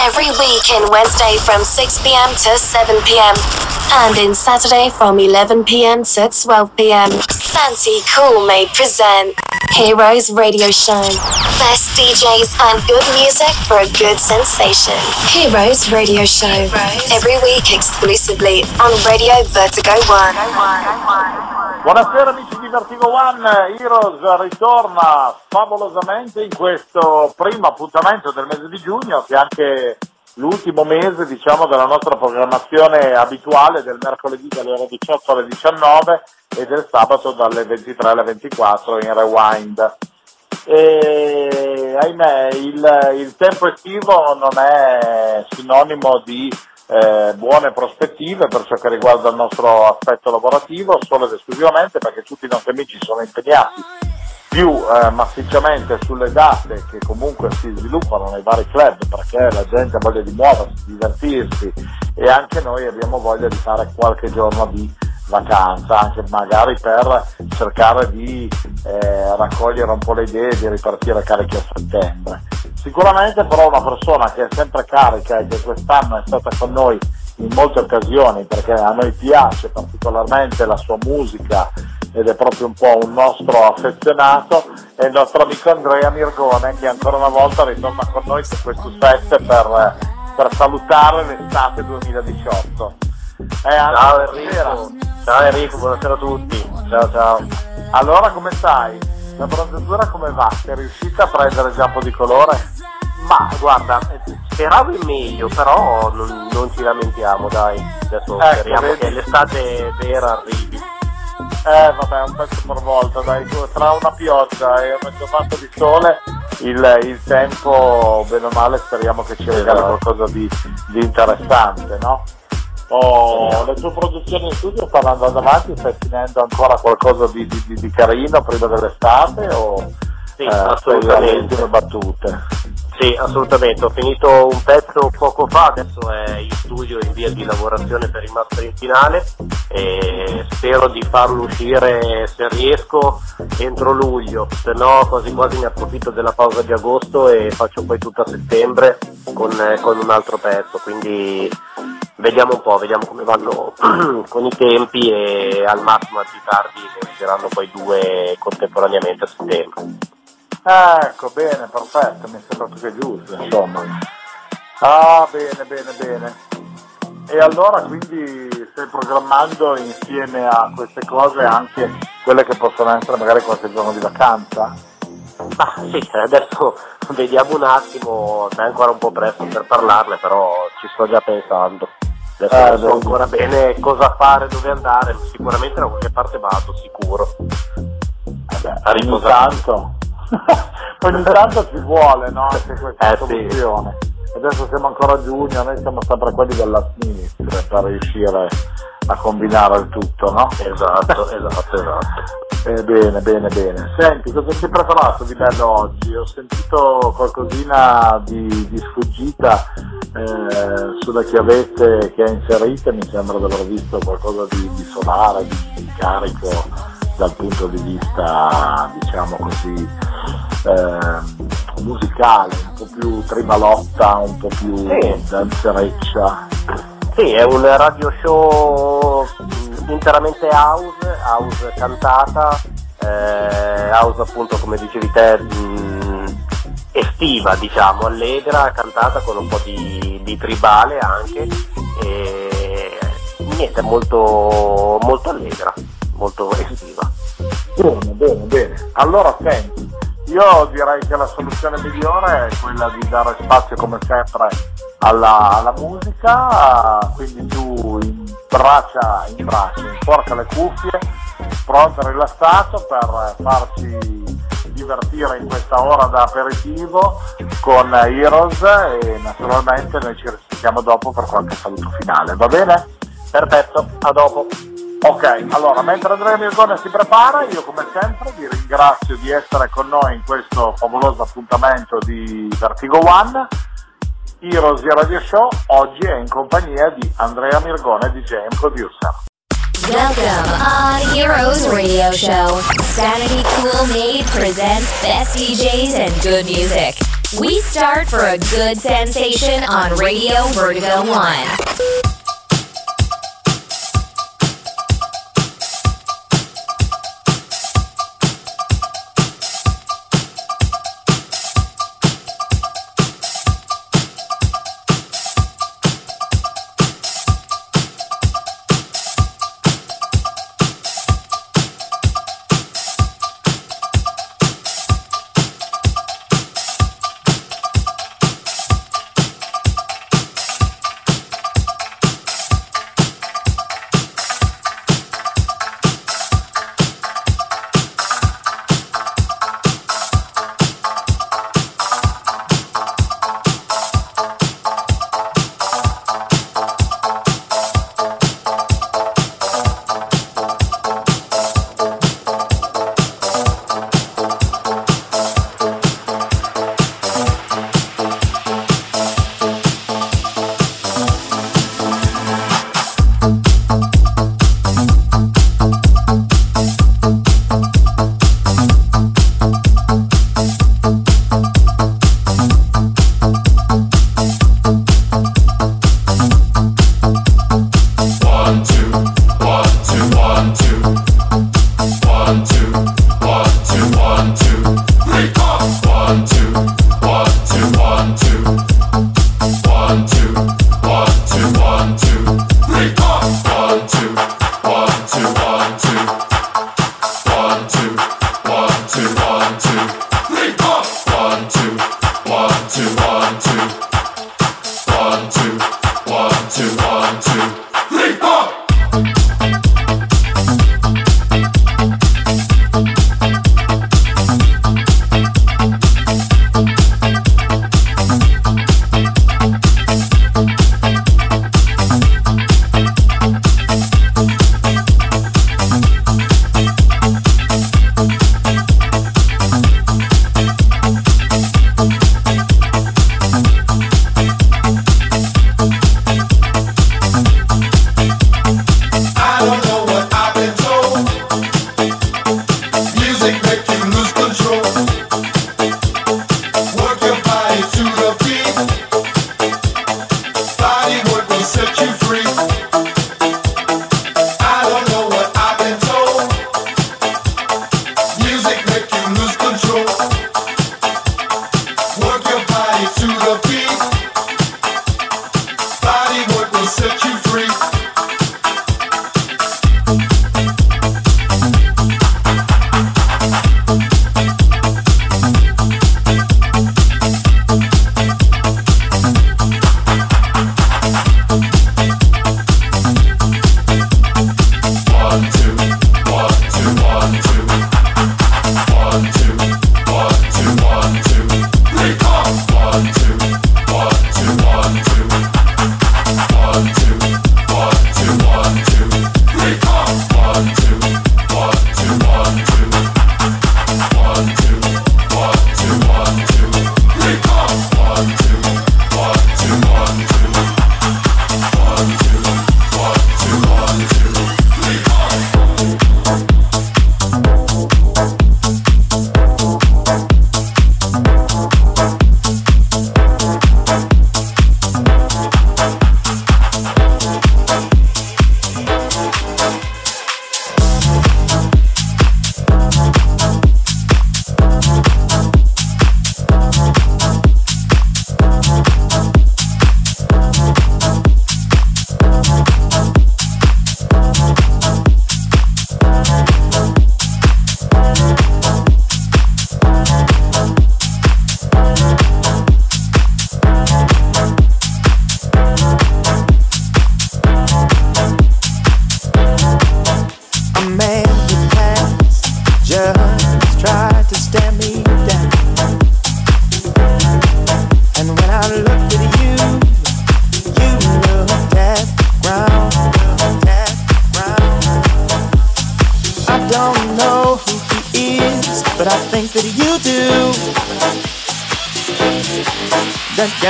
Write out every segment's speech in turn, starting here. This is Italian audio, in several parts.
Every week in Wednesday from 6 p.m. to 7 p.m. And in Saturday from 11 p.m. to 12 p.m. Santi Cool may present Heroes Radio Show. Best DJs and good music for a good sensation. Heroes Radio Show. Every week exclusively on Radio Vertigo One. Buonasera amici di Vertigo One, Heroes ritorna favolosamente in questo primo appuntamento del mese di giugno che anche l'ultimo mese diciamo, della nostra programmazione abituale del mercoledì dalle ore 18 alle 19 e del sabato dalle 23 alle 24 in rewind. E, ahimè il, il tempo estivo non è sinonimo di eh, buone prospettive per ciò che riguarda il nostro aspetto lavorativo, solo ed esclusivamente perché tutti i nostri amici sono impegnati più eh, massicciamente sulle date che comunque si sviluppano nei vari club perché la gente ha voglia di muoversi, di divertirsi e anche noi abbiamo voglia di fare qualche giorno di vacanza, anche magari per cercare di eh, raccogliere un po' le idee di ripartire carichi a settembre. Sicuramente però una persona che è sempre carica e che quest'anno è stata con noi in molte occasioni perché a noi piace particolarmente la sua musica ed è proprio un po' un nostro affezionato è il nostro amico Andrea Mirgone che ancora una volta ritorna con noi su questo set per, per salutare l'estate 2018. Eh, ciao Enrico, ciao Enrico, buonasera a tutti, ciao ciao. Allora come stai? La bronzatura come va? Sei riuscita a prendere già un po' di colore? Ma guarda, speravo in meglio, però non, non ci lamentiamo, dai. Adesso ecco, speriamo vedi? che l'estate vera arrivi. Eh vabbè, un pezzo per volta, dai, tra una pioggia e una giornata di sole il, il tempo, bene o male, speriamo che ci regali esatto. qualcosa di, di interessante, no? Oh, le tue produzioni in studio stanno andando avanti, stai finendo ancora qualcosa di, di, di carino prima dell'estate o sì, eh, assolutamente. battute? Sì, assolutamente. Ho finito un pezzo poco fa, adesso è in studio in via di lavorazione per il master in finale e spero di farlo uscire se riesco entro luglio, se no quasi quasi ne approfitto della pausa di agosto e faccio poi tutta settembre con, con un altro pezzo, quindi vediamo un po', vediamo come vanno con i tempi e al massimo più tardi ne usciranno poi due contemporaneamente a settembre. Ecco, bene, perfetto, mi sembra più che giusto, insomma. Ah, bene, bene, bene. E allora quindi stai programmando insieme a queste cose anche quelle che possono essere magari qualche giorno di vacanza? Ah sì, adesso vediamo un attimo, è ancora un po' presto per parlarne, però ci sto già pensando. Adesso eh, non so ancora bene cosa fare, dove andare, sicuramente da qualche parte vado, sicuro. Vabbè, a riposare. Tanto. ogni tanto ci vuole no? anche questa eh, soluzione. Sì. Adesso siamo ancora a giugno, noi siamo sempre quelli della sinistra per riuscire a combinare il tutto, no? Esatto, esatto, esatto. Eh, bene, bene, bene. Senti, cosa ci hai preparato di bello oggi? Ho sentito qualcosina di, di sfuggita eh, sulle chiavette che hai inserite, mi sembra di aver visto qualcosa di, di solare, di, di carico dal punto di vista, diciamo così, eh, musicale, un po' più tribalotta, un po' più sì. danzereccia. Sì, è un radio show interamente house, house cantata, eh, house appunto come dicevi te mh, estiva diciamo, allegra, cantata con un po' di, di tribale anche e niente, molto, molto allegra, molto estiva. Bene, bene, bene. Allora senti, io direi che la soluzione migliore è quella di dare spazio come sempre alla, alla musica, quindi tu imbraccia, imbraccia, imporca le cuffie, pronto e rilassato per farci divertire in questa ora da aperitivo con Heroes e naturalmente noi ci risentiamo dopo per qualche saluto finale, va bene? Perfetto, a dopo. Ok, allora mentre Andrea Mirgone si prepara, io come sempre vi ringrazio di essere con noi in questo favoloso appuntamento di Vertigo One. Heroes di Radio Show oggi è in compagnia di Andrea Mirgone, DJ and producer. Welcome on Heroes Radio Show. Sanity Cool Made presents best DJs and good music. We start for a good sensation on Radio Vertigo 1. breeze.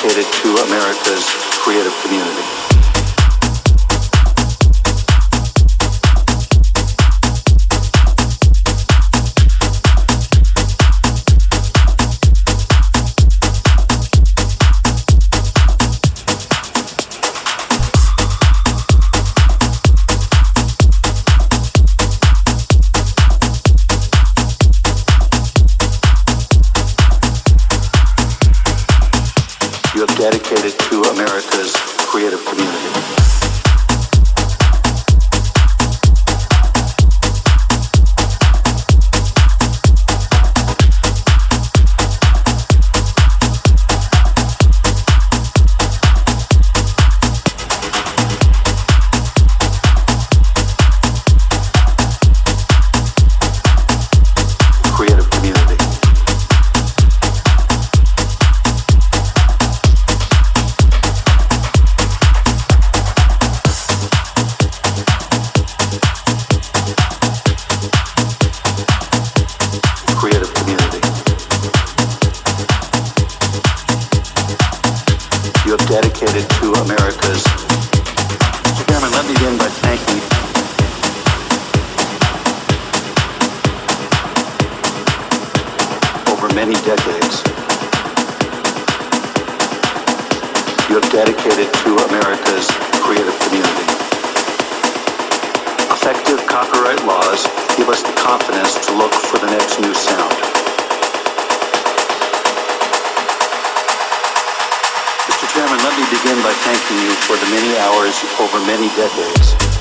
dedicated to America's creative community. to America's creative community. Effective copyright laws give us the confidence to look for the next new sound. Mr. Chairman, let me begin by thanking you for the many hours over many decades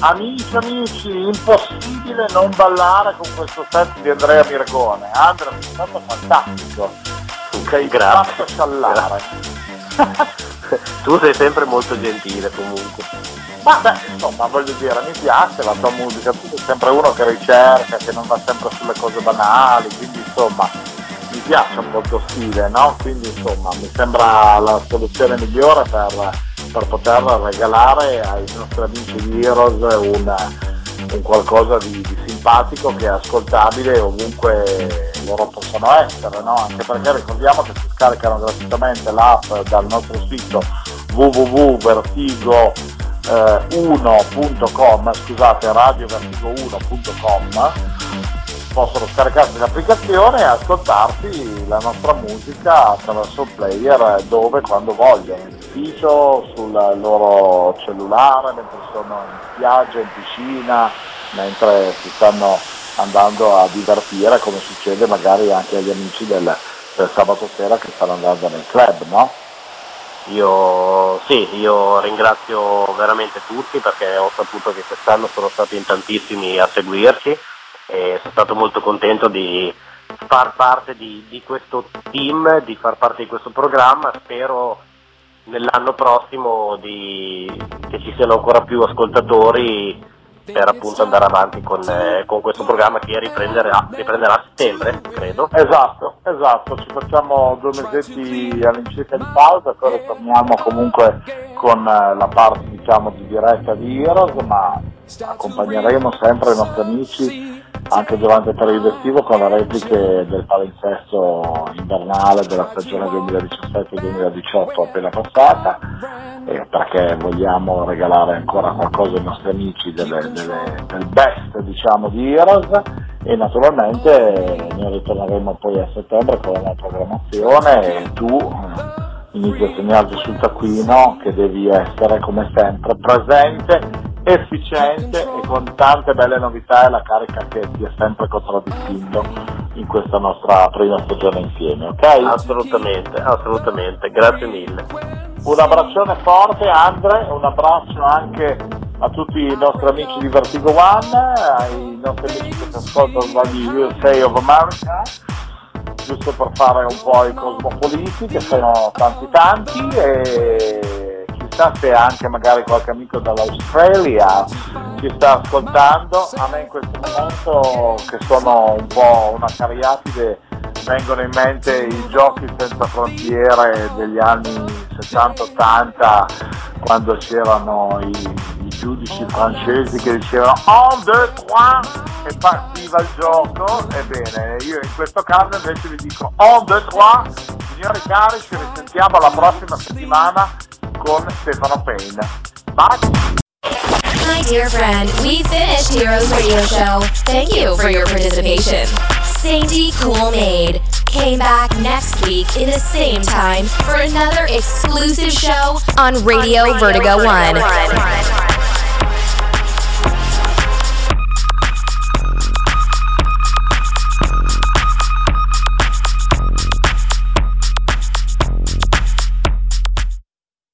amici, impossibile non ballare con questo set di Andrea Miragone. Andrea, è stato fantastico. Sei Grazie. fatto sciallare. tu sei sempre molto gentile comunque. Ma beh, insomma, voglio dire, mi piace la tua musica, tu sei sempre uno che ricerca, che non va sempre sulle cose banali, quindi insomma mi piace un po' il tuo stile, no? Quindi insomma mi sembra la soluzione migliore per, per poter regalare ai nostri amici di Heroes un, un qualcosa di, di simpatico che è ascoltabile ovunque loro possano essere, no? Anche perché ricordiamo che si scaricano gratuitamente l'app dal nostro sito www.vertigo eh, 1.com, scusate, radiovertigo1.com, possono scaricarsi l'applicazione e ascoltarsi la nostra musica attraverso il player dove e quando vogliono, in ufficio, sul loro cellulare, mentre sono in spiaggia, in piscina, mentre si stanno andando a divertire come succede magari anche agli amici del, del sabato sera che stanno andando nel club, no? Io sì, io ringrazio veramente tutti perché ho saputo che quest'anno sono stati in tantissimi a seguirci e sono stato molto contento di far parte di, di questo team, di far parte di questo programma, spero nell'anno prossimo di, che ci siano ancora più ascoltatori per appunto andare avanti con, eh, con questo programma che riprenderà, riprenderà a settembre, credo. Esatto, esatto, ci facciamo due mesetti all'incirca di pausa, poi ritorniamo comunque con eh, la parte diciamo di diretta di Heroes, ma accompagneremo sempre i nostri amici anche durante il periodo estivo con le repliche del palinsesto invernale della stagione 2017-2018 appena passata eh, perché vogliamo regalare ancora qualcosa ai nostri amici delle, delle, del best diciamo di Heroes. E naturalmente ne ritorneremo poi a settembre con la programmazione e tu eh, inizi a segnarti sul taccuino che devi essere come sempre presente efficiente e con tante belle novità e la carica che ti è sempre contraddistinto in questa nostra prima stagione insieme, ok? Assolutamente, assolutamente, grazie mille. Un abbraccione forte Andre, un abbraccio anche a tutti i nostri amici di Vertigo One, ai nostri amici che ci ascoltano dagli USA of America, giusto per fare un po' i cosmopoliti, che sono tanti tanti e chissà se anche magari qualche amico dall'Australia ci sta ascoltando, a me in questo momento che sono un po' una cariatide vengono in mente i giochi senza frontiere degli anni 70-80 quando c'erano i, i giudici francesi che dicevano on, deux, trois e partiva il gioco, ebbene io in questo caso invece vi dico on, deux, trois, signori cari ci risentiamo la prossima settimana con Stefano Payne. Bye! My dear friend, we finished Heroes Radio Show. Thank you for your participation. Sandy Cool Maid came back next week in the same time for another exclusive show on Radio, Vertigo, One.